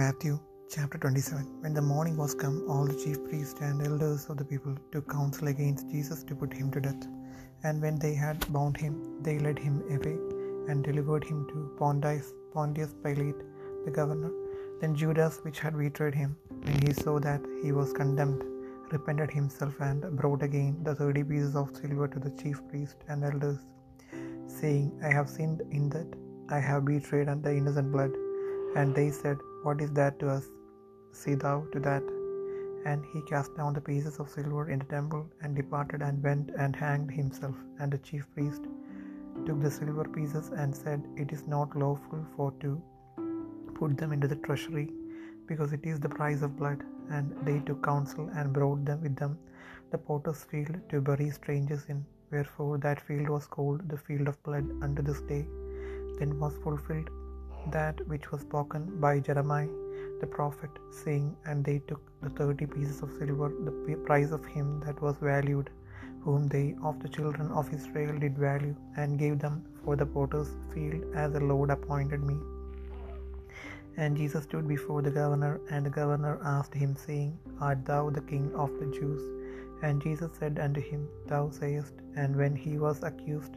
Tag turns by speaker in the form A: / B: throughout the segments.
A: Matthew chapter 27 When the morning was come, all the chief priests and elders of the people took counsel against Jesus to put him to death. And when they had bound him, they led him away and delivered him to Pontius, Pontius Pilate, the governor. Then Judas, which had betrayed him, when he saw that he was condemned, repented himself and brought again the thirty pieces of silver to the chief priests and elders, saying, I have sinned in that I have betrayed the innocent blood. And they said, What is that to us? See thou to that. And he cast down the pieces of silver in the temple, and departed, and went and hanged himself. And the chief priest took the silver pieces, and said, It is not lawful for to put them into the treasury, because it is the price of blood. And they took counsel, and brought them with them the potter's field to bury strangers in. Wherefore that field was called the field of blood unto this day. Then was fulfilled that which was spoken by Jeremiah the prophet, saying, And they took the thirty pieces of silver, the price of him that was valued, whom they of the children of Israel did value, and gave them for the potter's field as the Lord appointed me. And Jesus stood before the governor, and the governor asked him, saying, Art thou the king of the Jews? And Jesus said unto him, Thou sayest. And when he was accused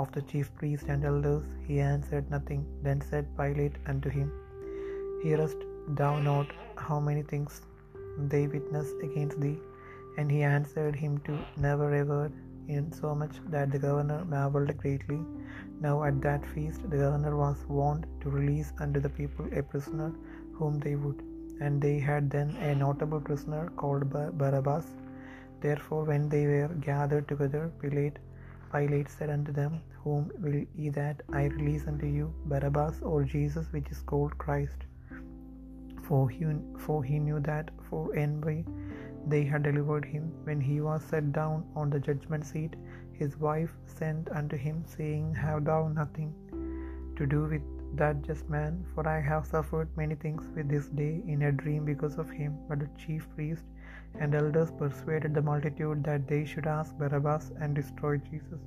A: of the chief priests and elders, he answered nothing. Then said Pilate unto him, Hearest thou not how many things they witness against thee? And he answered him to never a word, insomuch that the governor marvelled greatly. Now at that feast the governor was wont to release unto the people a prisoner whom they would. And they had then a notable prisoner called Barabbas. Therefore, when they were gathered together, Pilate Pilate said unto them, Whom will ye that I release unto you, Barabbas or Jesus, which is called Christ? For he, for he knew that for envy they had delivered him. When he was set down on the judgment seat, his wife sent unto him, saying, Have thou nothing to do with that just man? For I have suffered many things with this day in a dream because of him. But the chief priest and elders persuaded the multitude that they should ask Barabbas and destroy Jesus.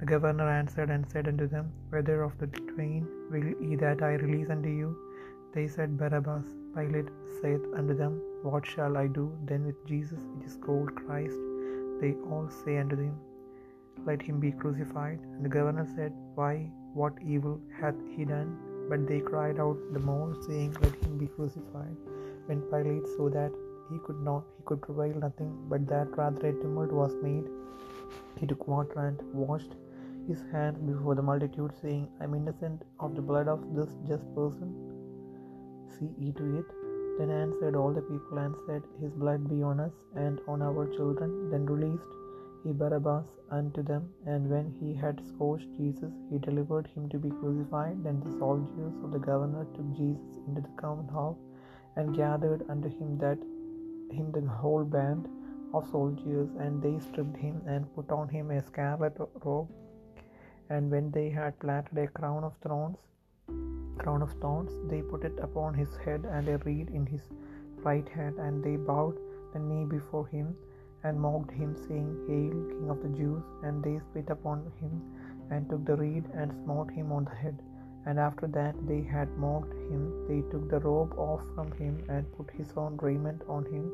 A: The governor answered and said unto them, Whether of the twain will ye that I release unto you? They said, Barabbas. Pilate saith unto them, What shall I do then with Jesus, which is called Christ? They all say unto him, Let him be crucified. And the governor said, Why, what evil hath he done? But they cried out the more, saying, Let him be crucified. When Pilate saw that he could not, he could prevail nothing, but that rather a tumult was made, he took water and washed his hands before the multitude, saying, I am innocent of the blood of this just person. See ye to it. Then answered all the people and said, His blood be on us and on our children. Then released he Barabbas unto them, and when he had scourged Jesus, he delivered him to be crucified. Then the soldiers of the governor took Jesus into the common hall, and gathered unto him that him the whole band of soldiers, and they stripped him and put on him a scarlet robe. And when they had platted a crown of thorns, crown of thorns, they put it upon his head and a reed in his right hand, and they bowed the knee before him and mocked him, saying, Hail, King of the Jews! And they spit upon him and took the reed and smote him on the head. And after that they had mocked him, they took the robe off from him and put his own raiment on him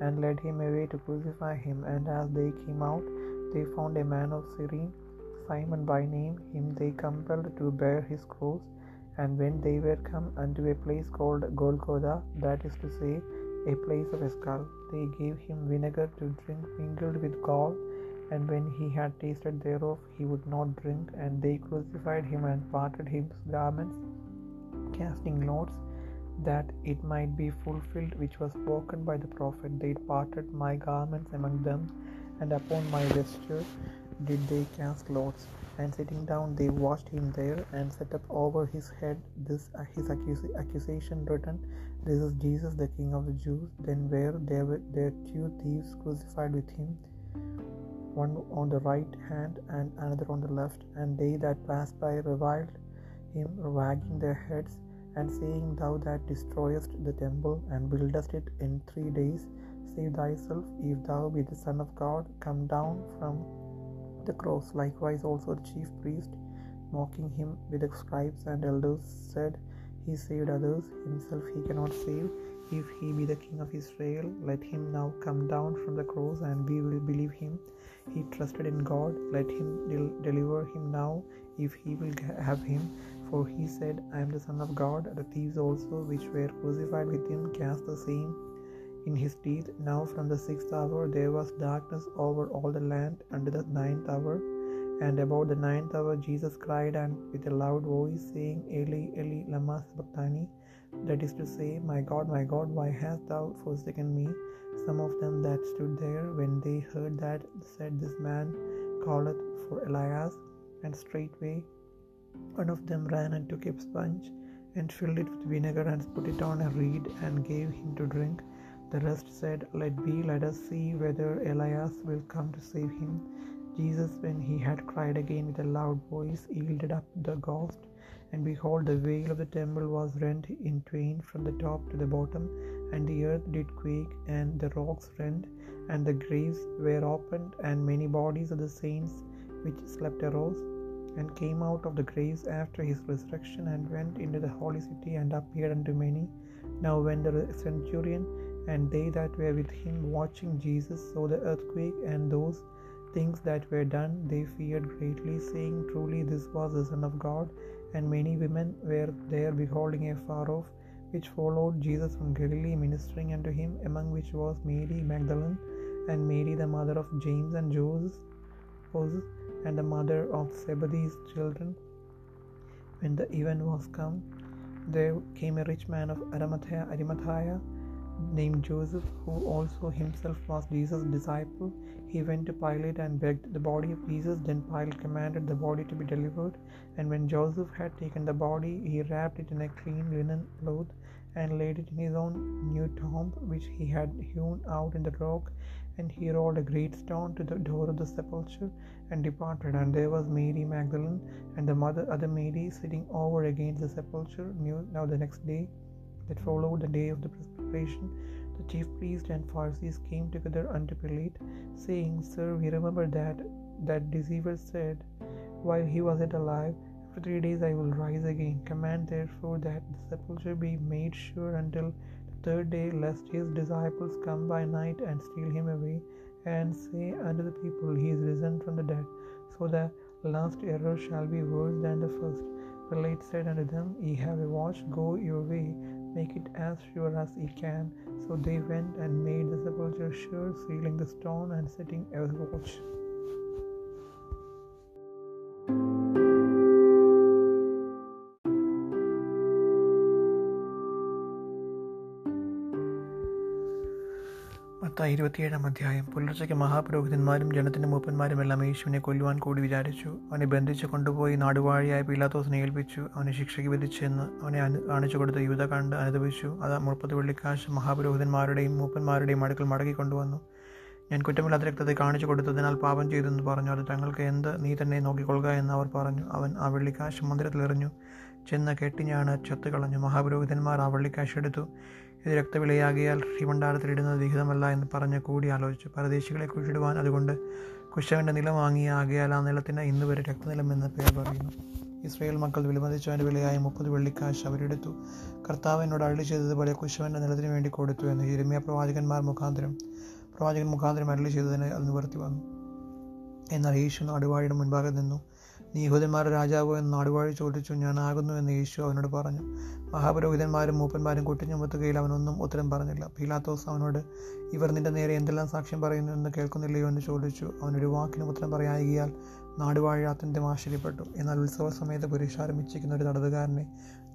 A: and led him away to crucify him. And as they came out, they found a man of Cyrene, Simon by name. Him they compelled to bear his cross. And when they were come unto a place called Golgotha, that is to say, a place of a skull, they gave him vinegar to drink mingled with gall. And when he had tasted thereof, he would not drink. And they crucified him and parted his garments, casting lots, that it might be fulfilled which was spoken by the prophet. They parted my garments among them, and upon my vesture did they cast lots. And sitting down, they washed him there, and set up over his head this uh, his accus- accusation written, This is Jesus, the King of the Jews. Then were there there two thieves crucified with him, one on the right hand and another on the left. And they that passed by reviled him, wagging their heads, and saying, Thou that destroyest the temple and buildest it in three days, save thyself, if thou be the Son of God, come down from the cross. Likewise also the chief priest, mocking him with the scribes and elders, said, He saved others, himself he cannot save. If he be the king of Israel, let him now come down from the cross, and we will believe him. He trusted in God, let him del- deliver him now, if he will have him. For he said, I am the Son of God. The thieves also, which were crucified with him, cast the same in his teeth. Now from the sixth hour there was darkness over all the land unto the ninth hour. And about the ninth hour Jesus cried and with a loud voice, saying, Eli, Eli, lama sabachthani, that is to say, My God, my God, why hast thou forsaken me? Some of them that stood there, when they heard that, said, This man calleth for Elias. And straightway one of them ran and took a sponge and filled it with vinegar and put it on a reed and gave him to drink. The rest said, Let be, let us see whether Elias will come to save him. Jesus, when he had cried again with a loud voice, yielded up the ghost. And behold, the veil of the temple was rent in twain from the top to the bottom, and the earth did quake, and the rocks rent, and the graves were opened, and many bodies of the saints which slept arose, and came out of the graves after his resurrection, and went into the holy city, and appeared unto many. Now when the centurion and they that were with him watching Jesus saw the earthquake and those things that were done, they feared greatly, saying, Truly this was the Son of God. And many women were there beholding afar off, which followed Jesus from Galilee, ministering unto him, among which was Mary Magdalene, and Mary the mother of James and Joseph, and the mother of Zebedee's children. When the event was come, there came a rich man of Arimathea, Arimathea named Joseph, who also himself was Jesus' disciple. He went to Pilate and begged the body of Jesus. Then Pilate commanded the body to be delivered. And when Joseph had taken the body, he wrapped it in a clean linen cloth and laid it in his own new tomb, which he had hewn out in the rock. And he rolled a great stone to the door of the sepulchre and departed. And there was Mary Magdalene and the mother other Mary sitting over against the sepulchre. Now the next day that followed the day of the preparation, the chief priest and Pharisees came together unto Pilate, saying, Sir, we remember that that deceiver said, while he was yet alive, After three days I will rise again. Command therefore that the sepulchre be made sure until the third day, lest his disciples come by night and steal him away, and say unto the people, He is risen from the dead. So the last error shall be worse than the first. Pilate said unto them, Ye have a watch, go your way, make it as sure as he can. So they went and made the sepulchre sure, sealing the stone and setting a watch. Mathai ഇരുപത്തിയേഴാം അധ്യായം. പുലർച്ചയ്ക്ക് മഹാപുരോഹിതന്മാരും ജനത്തിന്റെ മൂപ്പന്മാരും എല്ലാം യേശുവിനെ കൊല്ലുവാൻ കൂടി വിചാരിച്ചു. അവനെ ബന്ധിച്ച് കൊണ്ടുപോയി നാടുവാഴിയായ പീലാത്തോസിനെ ഏൽപ്പിച്ചു. അവനെ ശിക്ഷയ്ക്ക് വിധിച്ചെന്ന് അവനെ അനു കാണിച്ചു കൊടുത്ത യുവത കണ്ട് അനുഭവിച്ചു. അത് മുപ്പത് വെള്ളിക്കാശ് മഹാപുരോഹിതന്മാരുടെയും മൂപ്പന്മാരുടെയും അടുക്കൽ മടക്കി കൊണ്ടുവന്നു. ഞാൻ കുറ്റമില്ലാത്ത രക്തത്തെ കാണിച്ചു കൊടുത്തതിനാൽ പാപം ചെയ്തെന്ന് പറഞ്ഞു. അത് തങ്ങൾക്ക് എന്ത്? നീ തന്നെ നോക്കിക്കൊള്ളുക എന്ന് അവർ പറഞ്ഞു. അവൻ ആ വെള്ളിക്കാശ് മന്ദിരത്തിലെറിഞ്ഞു ചെന്ന് കെട്ടിഞ്ഞാണ് ചത്തുകളഞ്ഞു മഹാപുരോഹിതന്മാർ ആ വെള്ളിക്കാശ് എടുത്തു. ഇത് രക്തവിളയാകിയാൽ ശ്രീമണ്ഡാരത്തിലിടുന്നത് വിഹിതമല്ല എന്ന് പറഞ്ഞ് കൂടി ആലോചിച്ചു. പരദേശികളെ കുഴിച്ചിടുവാൻ അതുകൊണ്ട് കുശവന്റെ നിലം വാങ്ങിയ ആകിയാൽ ആ നിലത്തിന് ഇന്ന് വരെ രക്തനിലം എന്ന പേര് പറയുന്നു. ഇസ്രയേൽ മക്കൾ വിലമതിച്ചവന്റെ വിലയായ മുപ്പത് വെള്ളിക്കാശ് അവരെടുത്തു. കർത്താവ് എന്നോട് അരളി ചെയ്തതുപോലെ കുശവന്റെ നിലത്തിന് വേണ്ടി കൊടുത്തു എന്ന് ഹിരമ്യ പ്രവാചകന്മാർ മുഖാന്തരം പ്രവാചകൻ മുഖാന്തരം അരളി ചെയ്തതിന് അത് നിവർത്തി വന്നു. എന്നാൽ യേശു നടുവാഴിയുടെ മുൻപാകെ നിന്നു. നീ യഹൂദന്മാരുടെ രാജാവോ എന്ന് നാടുവാഴി ചോദിച്ചു ഞാനാകുന്നു എന്ന് യേശു അവനോട് പറഞ്ഞു. മഹാപുരോഹിതന്മാരും മൂപ്പന്മാരും കുട്ടിഞ്ഞുമുത്തുകയിൽ അവനൊന്നും ഉത്തരം പറഞ്ഞില്ല. പീലാത്തോസ് അവനോട് ഇവർ നിന്റെ നേരെ എന്തെല്ലാം സാക്ഷ്യം പറയുന്നു എന്ന് കേൾക്കുന്നില്ലയോ എന്ന് ചോദിച്ചു. അവനൊരു വാക്കിന് ഉത്തരം പറയായികയാൽ നാടുവാഴി അത്യന്തം ആശ്ചര്യപ്പെട്ടു. എന്നാൽ ഉത്സവ സമയത്ത് പുരുഷാരം ഇച്ഛിക്കുന്ന ഒരു തടവുകാരനെ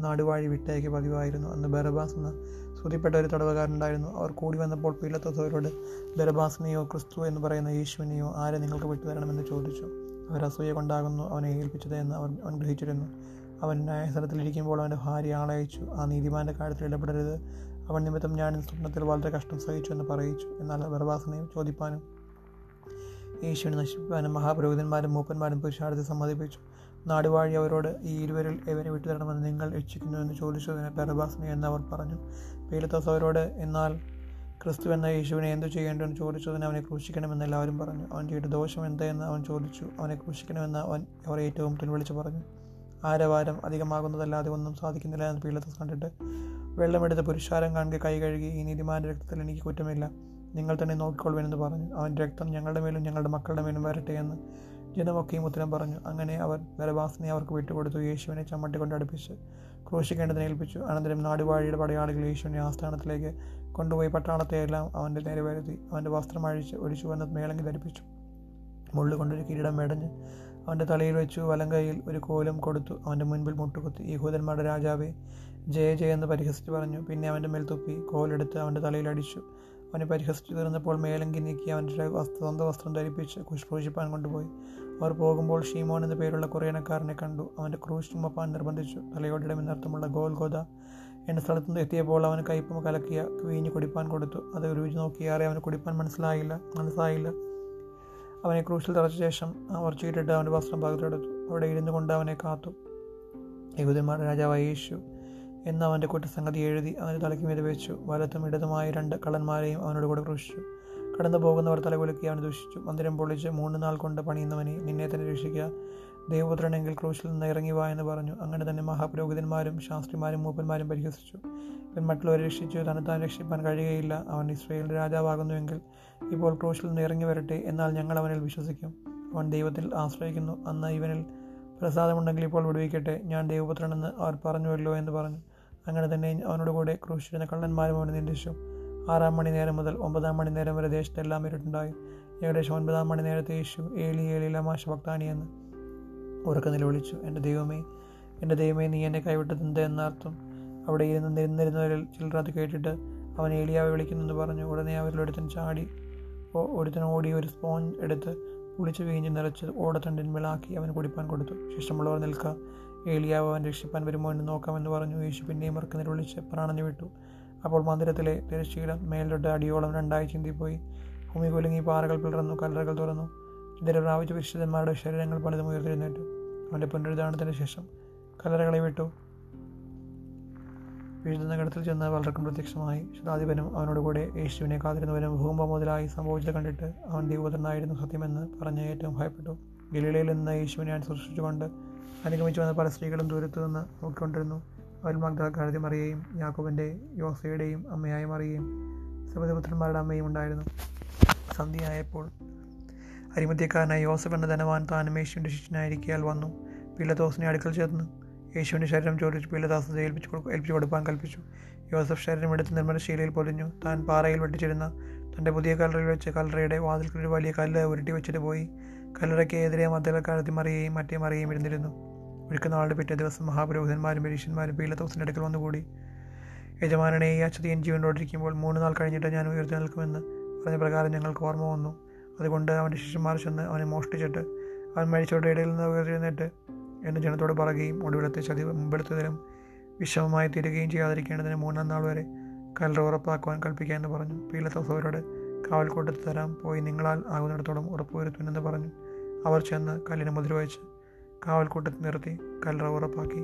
A: നാടുവാഴി വിട്ടയക്കി പതിവായിരുന്നു. അന്ന് ബറബാസ് എന്ന സ്തുതിപ്പെട്ട ഒരു തടവുകാരനുണ്ടായിരുന്നു. അവർ കൂടി വന്നപ്പോൾ പീലത്തോസ് അവരോട് ബറബാസിനെയോ ക്രിസ്തു എന്ന് പറയുന്ന യേശുവിനെയോ ആരെ നിങ്ങൾക്ക് വിട്ടുതരണമെന്ന് ചോദിച്ചു. അസൂയ കൊണ്ടാകുന്നു അവനെ ഏൽപ്പിച്ചത് എന്ന് അവൻ അവൻ ഗ്രഹിച്ചിരുന്നു. അവൻ ന്യായസ്ഥലത്തിലിരിക്കുമ്പോൾ അവന്റെ ഭാര്യ ആളയച്ചു ആ നീതിമാന്റെ കാര്യത്തിൽ ഇടപെടരുത്. അവൻ നിമിത്തം ഞാൻ സ്വപ്നത്തിൽ വളരെ കഷ്ടം സഹിച്ചു എന്ന് പറയിച്ചു. എന്നാൽ ബർബാസിനെ ചോദിപ്പാനും യേശുവിനെ നശിപ്പിക്കാനും മഹാപുരോഹിതന്മാരും മൂപ്പന്മാരും പുരുഷാർത്ഥി സമ്മതിപ്പിച്ചു. നാടുവാഴി അവരോട് ഈ ഇരുവരിൽ എവനെ വിട്ടുതരണമെന്ന് നിങ്ങൾ ഇച്ഛിക്കുന്നു? എന്ന് ചോദിച്ചതിന് ബർബാസിനെ എന്ന് അവർ പറഞ്ഞു. പീലത്തോസ് അവരോട് എന്നാൽ ക്രിസ്തു എന്ന യേശുവിനെ എന്തു ചെയ്യേണ്ടെന്ന് ചോദിച്ചതിന് അവനെ ക്രൂശിക്കണമെന്ന് എല്ലാവരും പറഞ്ഞു. അവൻ ചെയ്ത ദോഷം എന്തെന്ന് അവൻ ചോദിച്ചു. അവനെ ക്രൂശിക്കണമെന്ന് അവൻ അവർ ഏറ്റവും പിൻവിളിച്ച് പറഞ്ഞു. ആരവാരം അധികമാകുന്നതല്ലാതെ ഒന്നും സാധിക്കുന്നില്ല എന്ന് പീലത്തസ് കണ്ടിട്ട് വെള്ളമെടുത്ത് പുരുഷാരം കാണുക കൈ കഴുകി ഈ നീതിമാന്റെ രക്തത്തിൽ എനിക്ക് കുറ്റമില്ല. നിങ്ങൾ തന്നെ നോക്കിക്കൊള്ളുവെന്ന് പറഞ്ഞു. അവന്റെ രക്തം ഞങ്ങളുടെ മേലും ഞങ്ങളുടെ മക്കളുടെ മേലും വരട്ടെ എന്ന് ജനമൊക്കെയും ഉത്തരം പറഞ്ഞു. അങ്ങനെ അവർ ബലബാസിനെ അവർക്ക് വിട്ടുകൊടുത്തു. യേശുവിനെ ചമ്മട്ടി കൊണ്ട് അടുപ്പിച്ച് ക്രൂശിക്കേണ്ടതിനെ ഏൽപ്പിച്ചു. അനന്തരം നാടുവാഴിയുടെ പടയാളികൾ യേശുവിന്റെ ആസ്ഥാനത്തിലേക്ക് കൊണ്ടുപോയി പട്ടാളത്തെയെല്ലാം അവന്റെ നേരെ വരുത്തി. അവന്റെ വസ്ത്രം അഴിച്ച് ഒഴിച്ചു വന്ന് മേളങ്കി ധരിപ്പിച്ചു. മുള്ളു കൊണ്ടൊരു കിരീടം മെടഞ്ഞ് അവന്റെ തലയിൽ വെച്ചു കൈയിൽ ഒരു കോലും കൊടുത്തു. അവന്റെ മുൻപിൽ മുട്ടുകുത്തി. യഹൂദന്മാരുടെ രാജാവെ ജയ ജയ എന്ന് പരിഹസിച്ച് പറഞ്ഞു. പിന്നെ അവന്റെ മേൽ തുപ്പി കോലെടുത്ത് അവന്റെ തലയിൽ അടിച്ചു. അവനെ പരിഹസിച്ചു തീർന്നപ്പോൾ മേലങ്കി നീക്കി അവന്റെ സ്വന്തം വസ്ത്രം ധരിപ്പിച്ച് കുഷ്പൂഷിപ്പാൻ കൊണ്ടുപോയി. അവർ പോകുമ്പോൾ ഷീമോൻ എന്ന പേരുള്ള കുറേനക്കാരനെ കണ്ടു. അവന്റെ ക്രൂശ് ചുമപ്പാൻ നിർബന്ധിച്ചു. തലയോടിടമെന്നർത്ഥമുള്ള ഗോൽഗോദ എന്ന സ്ഥലത്ത് എത്തിയപ്പോൾ അവന് കയ്പും കലക്കിയ വീഞ്ഞ് കുടിപ്പാൻ കൊടുത്തു. അത് രുചി നോക്കിയാറെ അവന് കുടിപ്പാൻ മനസ്സിലായില്ല. മനസ്സായില്ല. അവനെ ക്രൂശിൽ തറച്ച ശേഷം അവർ ചീട്ടിട്ട് അവന്റെ വസ്ത്രം പകർത്തെടുത്തു അവിടെ ഇരുന്നു കൊണ്ട് അവനെ കാത്തു. യഹൂദന്മാരുടെ രാജാവായ യേശു എന്ന് അവന്റെ കുറ്റസംഗതി എഴുതി അവന്റെ തലയ്ക്ക് മീതെ വെച്ചു. വലത്തും ഇടതുമായ രണ്ട് കള്ളന്മാരെയും അവനോട് കൂടെ ക്രൂശിച്ചു. കടന്നു പോകുന്നവർ തലകുലുക്കി അവനെ ദൂഷിച്ചു. മന്ദിരം പൊളിച്ച് മൂന്ന് നാൾ കൊണ്ട് പണിയുന്നവനെ നിന്നെ തന്നെ രക്ഷിക്കുക. ദേവപുത്രനെങ്കിൽ ക്രൂശിൽ നിന്ന് ഇറങ്ങി വാ എന്ന് പറഞ്ഞു. അങ്ങനെ തന്നെ മഹാപുരോഹിതന്മാരും ശാസ്ത്രിമാരും മൂപ്പന്മാരും പരിഹസിച്ചു. പിന്നെ മറ്റുള്ളവരെ രക്ഷിച്ചു. തന്നെത്താൻ രക്ഷിപ്പാൻ കഴിയുകയില്ല. അവൻ ഇസ്രയേലിന്റെ രാജാവാകുന്നുവെങ്കിൽ ഇപ്പോൾ ക്രൂശിൽ നിന്ന് ഇറങ്ങി വരട്ടെ. എന്നാൽ ഞങ്ങൾ അവനിൽ വിശ്വസിക്കും. അവൻ ദൈവത്തിൽ ആശ്രയിക്കുന്നു. അന്ന് ഇവനിൽ പ്രസാദമുണ്ടെങ്കിൽ ഇപ്പോൾ വിടുവിക്കട്ടെ. ഞാൻ ദൈവപുത്രനെന്ന് അവർ പറഞ്ഞുവല്ലോ എന്ന് പറഞ്ഞു. അങ്ങനെ തന്നെ അവനോട് കൂടെ ക്രൂശിരുന്ന കള്ളന്മാരും അവനെ നിന്ദിച്ചു. ആറാം മണി നേരം മുതൽ ഒമ്പതാം മണി നേരം വരെ ദേശത്തെല്ലാം ഇരുട്ടുണ്ടായി. ഏകദേശം ഒൻപതാം മണി നേരത്തെ യേശു ഏലി ഏലി ലമാശ ഭക്താനി എന്ന് ഉറക്ക നിലവിളിച്ചു എന്റെ ദൈവമേ എന്റെ ദൈവമേ നീ എന്നെ കൈവിട്ടതെന്ത് എന്നർത്ഥം? അവിടെ ഇരുന്ന് നിന്നിരുന്നവരിൽ ചിലർ അത് കേട്ടിട്ട് അവൻ ഏലിയാവെ വിളിക്കുന്നെന്ന് പറഞ്ഞു. ഉടനെ അവരിൽ ഒരുത്തൻ ചാടി ഒരുത്തൻ ഓടി ഒരു സ്പോഞ്ച് എടുത്ത് പുളിച്ച് വീഞ്ഞ് നിറച്ച് ഓടത്തണ്ടിന്മേലാക്കി അവൻ കുടിപ്പാൻ കൊടുത്തു. ശേഷമുള്ളവർ നിൽക്കുക ഏലിയാവ് അവൻ രക്ഷിപ്പാൻ വരുമോ എന്ന് നോക്കാമെന്ന് പറഞ്ഞു. യേശു പിന്നെയും ഇറക്ക് നിലവിളിച്ച് പ്രാണനെ വിട്ടു. അപ്പോൾ മന്ദിരത്തിലെ തിരശ്ശീലം മേലോട്ട് അടിയോളം രണ്ടായി ചിന്തിപ്പോയി. ഭൂമി കുലുങ്ങി പാറകൾ പിളർന്നു കല്ലറകൾ തുറന്നു. ഇതിന്റെ പ്രാപിച്ച വിശുദ്ധന്മാരുടെ ശരീരങ്ങൾ പലതും ഉയർത്തിരുന്നേറ്റു അവന്റെ പുനരുദ്ധാരണത്തിന് ശേഷം കല്ലറകളെ വിട്ടു. വിശുദ്ധ നഗരത്തിൽ ചെന്ന് പലർക്കും പ്രത്യക്ഷമായി. ശതാധിപനും അവനോട് കൂടെ യേശുവിനെ കാത്തിരുന്നവനും ഭൂമ മുതലായി സംഭവിച്ചത് കണ്ടിട്ട് അവൻ ദൈവപുത്രനായിരുന്നു സത്യമെന്ന് പറഞ്ഞ് ഏറ്റവും ഭയപ്പെട്ടു. ഗലീലയിൽ നിന്ന് യേശുവിനെ അനുസരിച്ചുകൊണ്ട് അനുഗമിച്ചു വന്ന പല സ്ത്രീകളും ദൂരത്തു നിന്ന് നോക്കിക്കൊണ്ടിരുന്നു. അവൽ കാര്യം മറിയയും യാക്കോബിന്റെ യോസയുടെയും അമ്മയായ മറിയയും സബദപുത്രന്മാരുടെ അമ്മയും ഉണ്ടായിരുന്നു. സന്ധ്യയായപ്പോൾ അരിമത്യക്കാരനായ യോസഫ് എന്ന ധനവാൻ താനും യേശുവിന്റെ ശിഷ്യനായിരിക്കാൽ വന്നു. പീലദോസിനെ അടുക്കൽ ചേർന്ന് യേശുവിന്റെ ശരീരം ചോദിച്ച് പീലദാസിനെ ഏൽപ്പിച്ചു ഏൽപ്പിച്ചു കൊടുക്കാൻ കൽപ്പിച്ചു. യോസഫ് ശരീരം എടുത്ത് നിർമ്മലശീലയിൽ പൊലിഞ്ഞു താൻ പാറയിൽ വെട്ടിച്ചിരുന്ന തന്റെ പുതിയ കല്ലറയിൽ വെച്ച് കല്ലറയുടെ വാതിൽക്കൊരു വലിയ കല്ല് ഉരുട്ടി വെച്ചിട്ട് പോയി. കല്ലറയ്ക്ക് എതിരെ മധ്യക്കാലത്തി മറിയുകയും മറ്റേ മറിയുകയും ഇരുന്നിരുന്നു. ഒരിക്കുന്ന ആളുടെ പിറ്റേ ദിവസം മഹാപുരോഹിതന്മാരും പരീക്ഷന്മാരും പീലത്തോസിന്റെ അടുക്കൽ വന്നുകൂടി. യജമാനനെ ഈ അച്ഛതീയൻ ജീവനോടിരിക്കുമ്പോൾ മൂന്ന് നാൾ കഴിഞ്ഞിട്ട് ഞാൻ ഉയർത്തി നിൽക്കുമെന്ന് പറഞ്ഞ പ്രകാരം ഞങ്ങൾക്ക് ഓർമ്മ വന്നു. അതുകൊണ്ട് അവന്റെ ശിഷ്യന്മാർ ചെന്ന് അവനെ മോഷ്ടിച്ചിട്ട് അവൻ മരിച്ചവരുടെ ഇടയിൽ നിന്ന് ഉയർത്തിരുന്നിട്ട് എന്ന് ജനത്തോട് പറയുകയും ഒടുവിലത്തെ ചതി മുമ്പെടുത്തതിലും വിഷമമായി തീരുകയും ചെയ്യാതിരിക്കേണ്ടതിന് മൂന്നാം നാൾ വരെ കല്ലറ ഉറപ്പാക്കുവാൻ കൽപ്പിക്കുക എന്ന് പറഞ്ഞു. പീലത്തോസ് അവരോട് കാവൽക്കൂട്ടത്ത് തരാം പോയി നിങ്ങളാൽ ആകുന്നിടത്തോളം ഉറപ്പുവരുത്തുമെന്ന് പറഞ്ഞു. അവർ ചെന്ന് കല്ലിന് മുദ്ര കാവൽക്കൂട്ടത്തിൽ നിർത്തി കല്ലറ ഉറപ്പാക്കി.